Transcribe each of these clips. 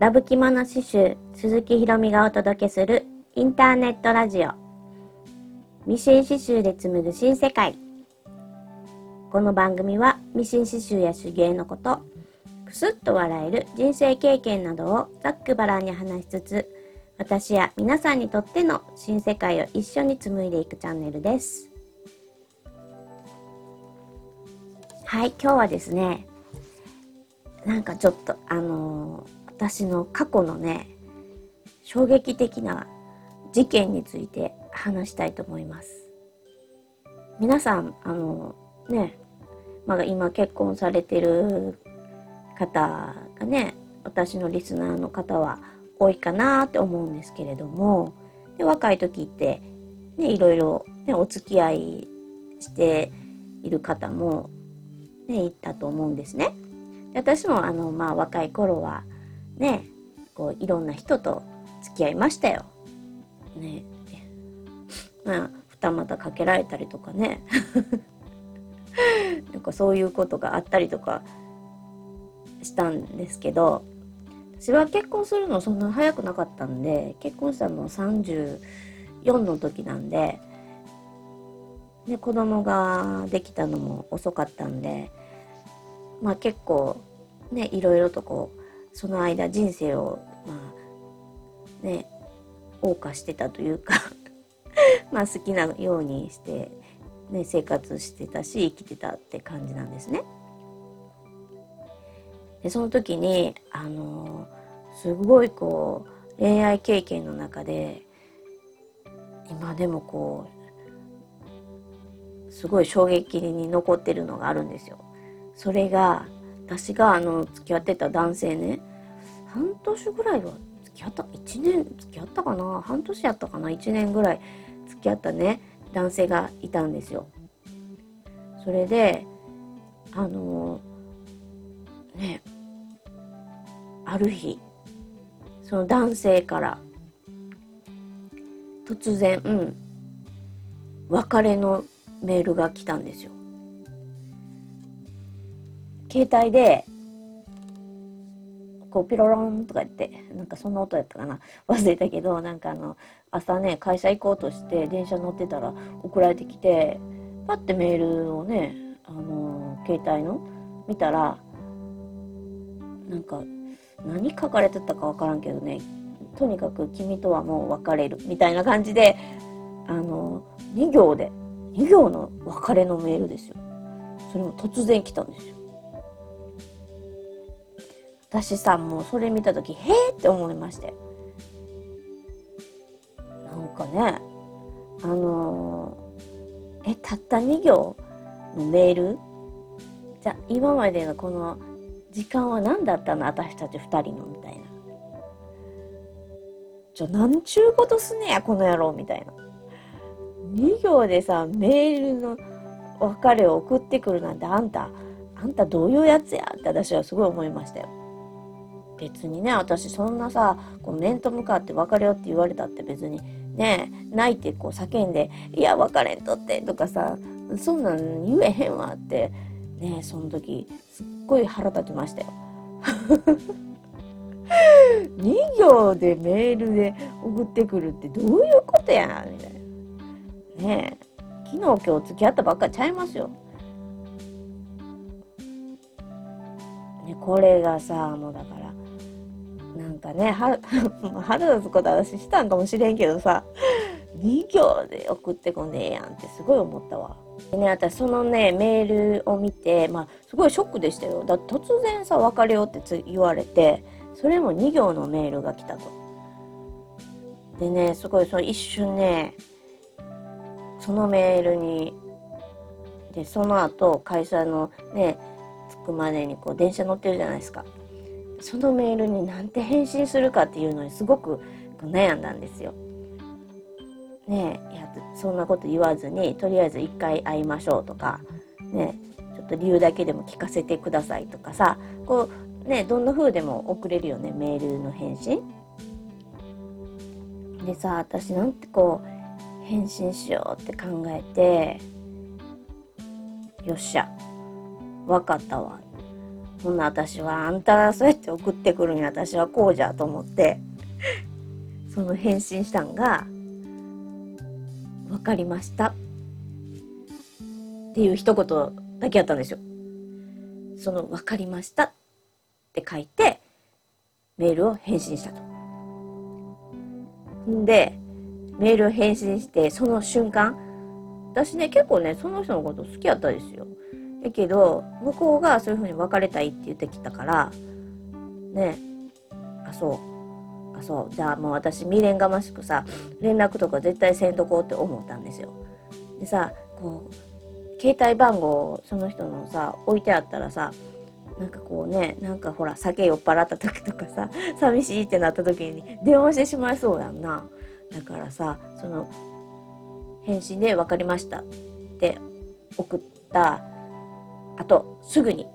ラブ着物刺繍鈴木ひろみがお届けするインターネットラジオ。ミシン刺繍で紡ぐ新世界。この番組はミシン刺繍や手芸のことくすっと笑える人生経験などをざっくばらんに話しつつ私や皆さんにとっての新世界を一緒に紡いでいくチャンネルです。はい今日はですねなんかちょっとあのー私の過去のね衝撃的な事件について話したいと思います皆さんあのねまだ今結婚されてる方がね私のリスナーの方は多いかなって思うんですけれどもで若い時ってねいろいろ、ね、お付き合いしている方もねいたと思うんですね。私もあの、まあ、若い頃はねこういろんな人と付き合いましたよ。ねまあ二股かけられたりとかね なんかそういうことがあったりとかしたんですけど私は結婚するのそんな早くなかったんで結婚したの34の時なんで、ね、子供ができたのも遅かったんでまあ結構ねいろいろとこうその間人生をまあね謳歌してたというか まあ好きなようにして、ね、生活してたし生きてたって感じなんですね。でその時にあのすごいこう恋愛経験の中で今でもこうすごい衝撃に残ってるのがあるんですよ。それが私があの付き合ってた男性ね半年ぐらいは付き合った1年付き合ったかな？半年やったかな？1年ぐらい付き合ったね男性がいたんですよ。それであのねある日その男性から突然、うん、別れのメールが来たんですよ。携帯でこうピロロンとか言ってなんかそんな音やったかな。忘れたけどなんかあの朝ね会社行こうとして電車乗ってたら送られてきてパッてメールをねあの携帯の見たらなんか何書かれてたか分からんけどねとにかく君とはもう別れるみたいな感じであの2行で2行の別れのメールですよ。それも突然来たんですよ。私さもうそれ見た時へえって思いまして。なんかねあのー、えたった2行のメール？じゃ今までのこの時間は何だったの？私たち2人のみたいな。ちょなんちゅうことすねやこの野郎みたいな。2行でさメールの別れを送ってくるなんてあんたあんたどういうやつや？って私はすごい思いましたよ。別にね私そんなさこう面と向かって別れよって言われたって別にね泣いてこう叫んで「いや別れんとって」とかさそんなん言えへんわってねその時すっごい腹立ちましたよ。2行でメールで送ってくるってどういうことやみたいな。ねえ昨日今日付き合ったばっかちゃいますよ。ね、これがさもうだからなんかね 腹立つこと私したんかもしれんけどさ2行で送ってこんでえやんってすごい思ったわ。でね私そのねメールを見てまあすごいショックでしたよ。だ突然さ別れようってつ言われてそれも2行のメールが来たと。でねすごいその一瞬ねそのメールにでその後会社のね着くまでにこう電車乗ってるじゃないですか。そのメールになんて返信するかっていうのにすごく悩んだんですよ。ねえいやそんなこと言わずにとりあえず一回会いましょうとかねちょっと理由だけでも聞かせてくださいとかさこうねどんな風でも送れるよねメールの返信。でさ私なんてこう返信しようって考えてよっしゃ分かったわほんな私はあんたそうやって送ってくるんや私はこうじゃと思ってその返信したんが「分かりました」っていう一言だけやったんですよ。その「分かりました」って書いてメールを返信したと。んでメールを返信してその瞬間私ね結構ねその人のこと好きやったですよ。だけど向こうがそういうふうに別れたいって言ってきたからね。あそう。あそう。じゃあもう私未練がましくさ連絡とか絶対せんとこうって思ったんですよ。でさこう携帯番号その人のさ置いてあったらさなんかこうねなんかほら酒酔っ払った時とかさ 寂しいってなった時に電話してしまいそうやんな。だからさその返信で「分かりました」って送ったあとすぐに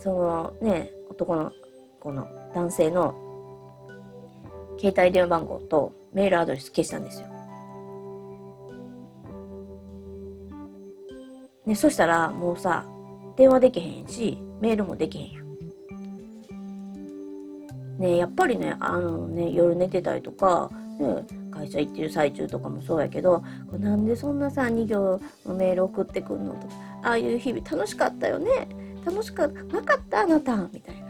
そのね男の子の男性の携帯電話番号とメールアドレス消したんですよ。ね、そしたらもうさ電話できへんしメールもできへんよ。ねやっぱりねあのね夜寝てたりとか、ね、会社行ってる最中とかもそうやけどなんでそんなさ2行のメール送ってくんのとかああいう日々楽しかったよね。楽しかなかったあなたみたいな。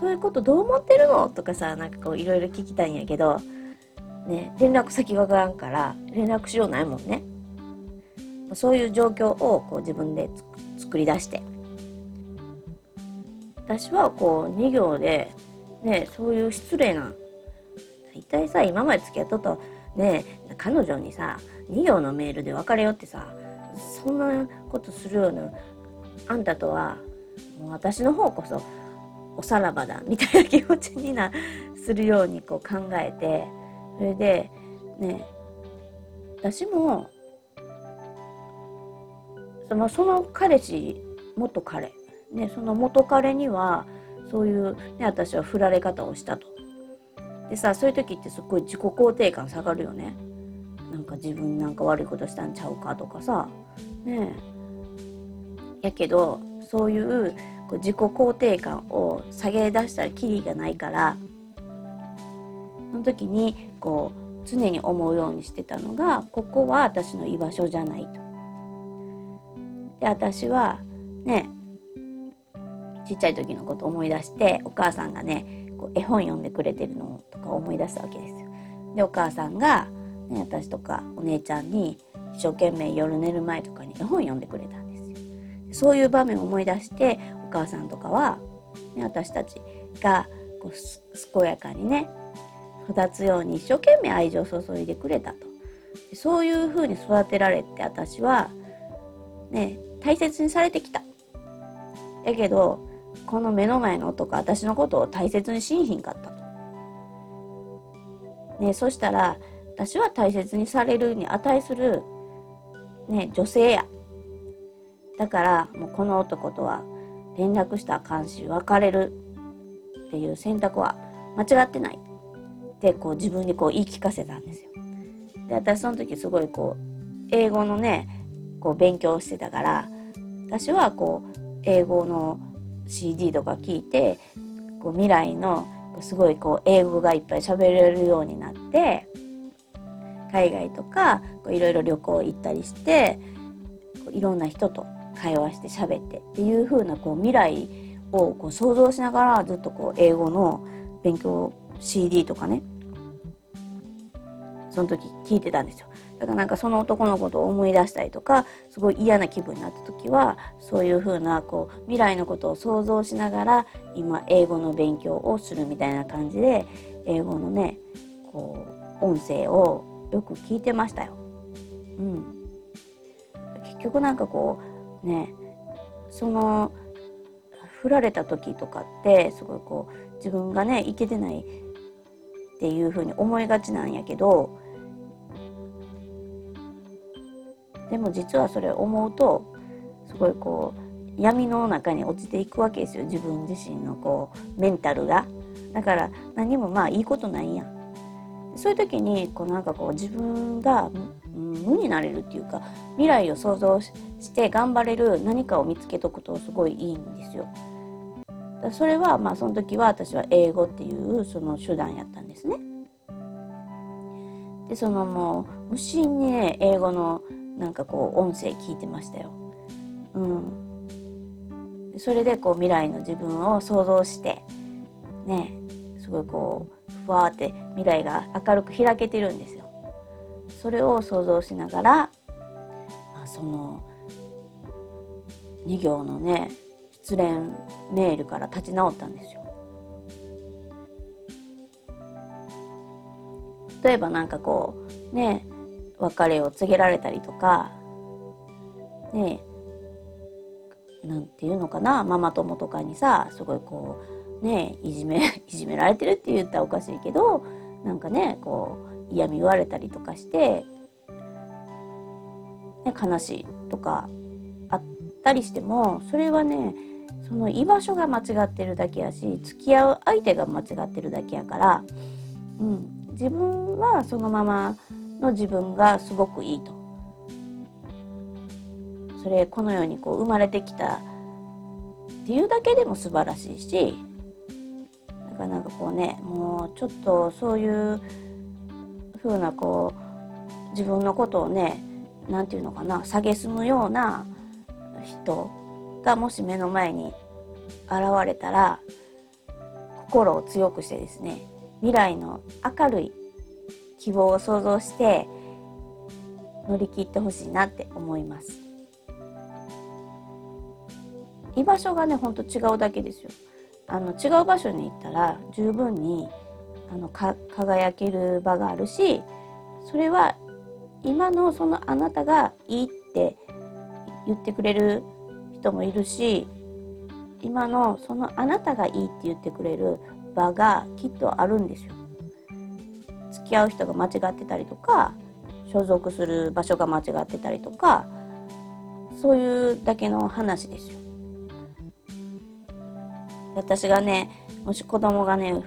そういうことどう思ってるのとかさなんかこういろいろ聞きたいんやけどね連絡先わからんから連絡しようないもんね。そういう状況をこう自分で作り出して。私はこう2行でねそういう失礼な大体さ今まで付き合っとったね彼女にさ2行のメールで別れよってさそんなことするようなあんたとはもう私の方こそおさらばだみたいな気持ちになするようにこう考えてそれでね私もそのその彼氏元彼、ね、その元彼にはそういう、ね、私は振られ方をしたと。でさそういう時ってすっごい自己肯定感下がるよね。なんか自分なんか悪いことしたんちゃうかとかさねえやけどそういうこう自己肯定感を下げ出したらキリがないからその時にこう常に思うようにしてたのがここは私の居場所じゃないと。で私はねちっちゃい時のこと思い出してお母さんがねう絵本読んでくれてるのとか思い出したわけですよ。でお母さんが、ね、私とかお姉ちゃんに一生懸命夜寝る前とかに絵本読んでくれたんですよ。そういう場面を思い出してお母さんとかは、ね、私たちがこう健やかにね育つように一生懸命愛情を注いでくれたと。そういうふうに育てられて私はね大切にされてきた。やけどこの目の前の男私のことを大切にしんひんかったと。ねそしたら私は大切にされるに値する、ね、女性や。だからもうこの男とは連絡したらあかんし別れるっていう選択は間違ってないってこう自分にこう言い聞かせたんですよ。で私その時すごいこう英語のねこう勉強してたから私はこう英語の CD とか聞いてこう未来のすごいこう英語がいっぱい喋れるようになって海外とかいろいろ旅行行ったりしていろんな人と会話して喋ってっていう風なこう未来をこう想像しながらずっとこう英語の勉強 CD とかねその時聞いてたんですよ。だからなんかその男のことを思い出したりとかすごい嫌な気分になった時はそういう風なこう未来のことを想像しながら今英語の勉強をするみたいな感じで英語のねこう音声をよく聞いてましたよ。うん、結局なんかこうねその振られた時とかってすごいこう自分がねいけてないっていう風に思いがちなんやけどでも実はそれ思うとすごいこう闇の中に落ちていくわけですよ自分自身のこうメンタルが。だから何もまあいいことないやん。そういう時にこうなんかこう自分が無になれるっていうか未来を想像して頑張れる何かを見つけとくとすごいいいんですよ。それはまあその時は私は英語っていうその手段やったんですね。でそのもう無心にね英語のなんかこう音声聞いてましたよ。うん、それでこう未来の自分を想像してねすごいこうふわーって未来が明るく開けてるんですよ。それを想像しながら、まあ、その2行のね失恋メールから立ち直ったんですよ。例えばなんかこうね別れを告げられたりとかねなんていうのかなママ友とかにさすごいこうねいじめ いじめられてるって言ったらおかしいけどなんかねこう嫌味言われたりとかして、ね、悲しいとかあったりしてもそれはねその居場所が間違ってるだけやし付き合う相手が間違ってるだけやから、うん、自分はそのままの自分がすごくいいと。それこの世にこう生まれてきたっていうだけでも素晴らしいしなかなかこうねもうちょっとそういう風なこう自分のことをね何て言うのかな蔑むような人がもし目の前に現れたら心を強くしてですね未来の明るい希望を想像して乗り切ってほしいなって思います居場所がねほんと違うだけですよあの違う場所に行ったら十分にあの輝ける場があるしそれは今のそのあなたがいいって言ってくれる人もいるし今のそのあなたがいいって言ってくれる場がきっとあるんですよ。付き合う人が間違ってたりとか所属する場所が間違ってたりとかそういうだけの話ですよ。私がねもし子供がね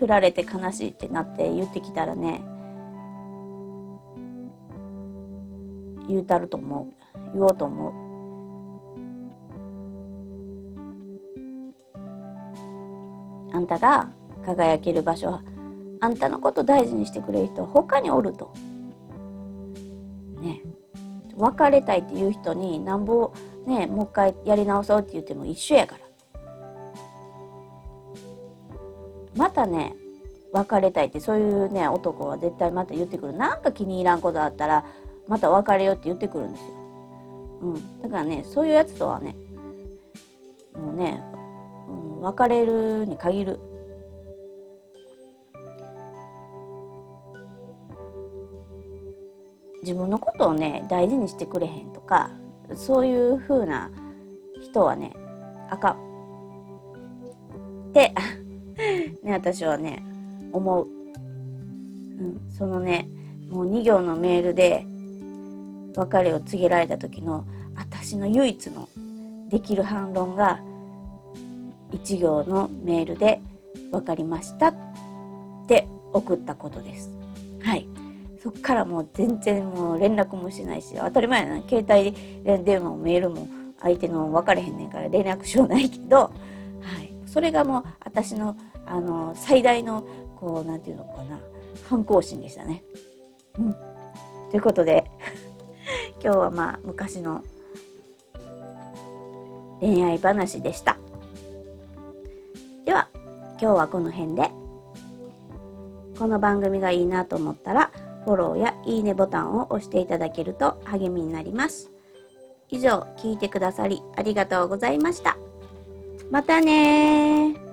振られて悲しいってなって言ってきたらね言うたると思う言おうと思う。あんたが輝ける場所あんたのこと大事にしてくれる人は他におると。ね別れたいっていう人になんぼねもう一回やり直そうって言っても一緒やから。またね別れたいってそういうね男は絶対また言ってくるなんか気に入らんことあったらまた別れようって言ってくるんですよ。うん、だからねそういうやつとはねもうねうん別れるに限る自分のことをね大事にしてくれへんとかそういう風な人はねあかんって ね私はね思う、うん、そのねもう2行のメールで別れを告げられた時の私の唯一のできる反論が1行のメールで分かりましたって送ったことです。はい。そっからもう全然もう連絡もしないし、当たり前やな。携帯電話もメールも相手の分かれへんねんから連絡しようないけど、はい。それがもう私の、あの、最大の、こう、なんていうのかな、反抗心でしたね。うん。ということで、今日はまあ昔の恋愛話でした。では今日はこの辺でこの番組がいいなと思ったらフォローやいいねボタンを押していただけると励みになります。以上聞いてくださりありがとうございました。またね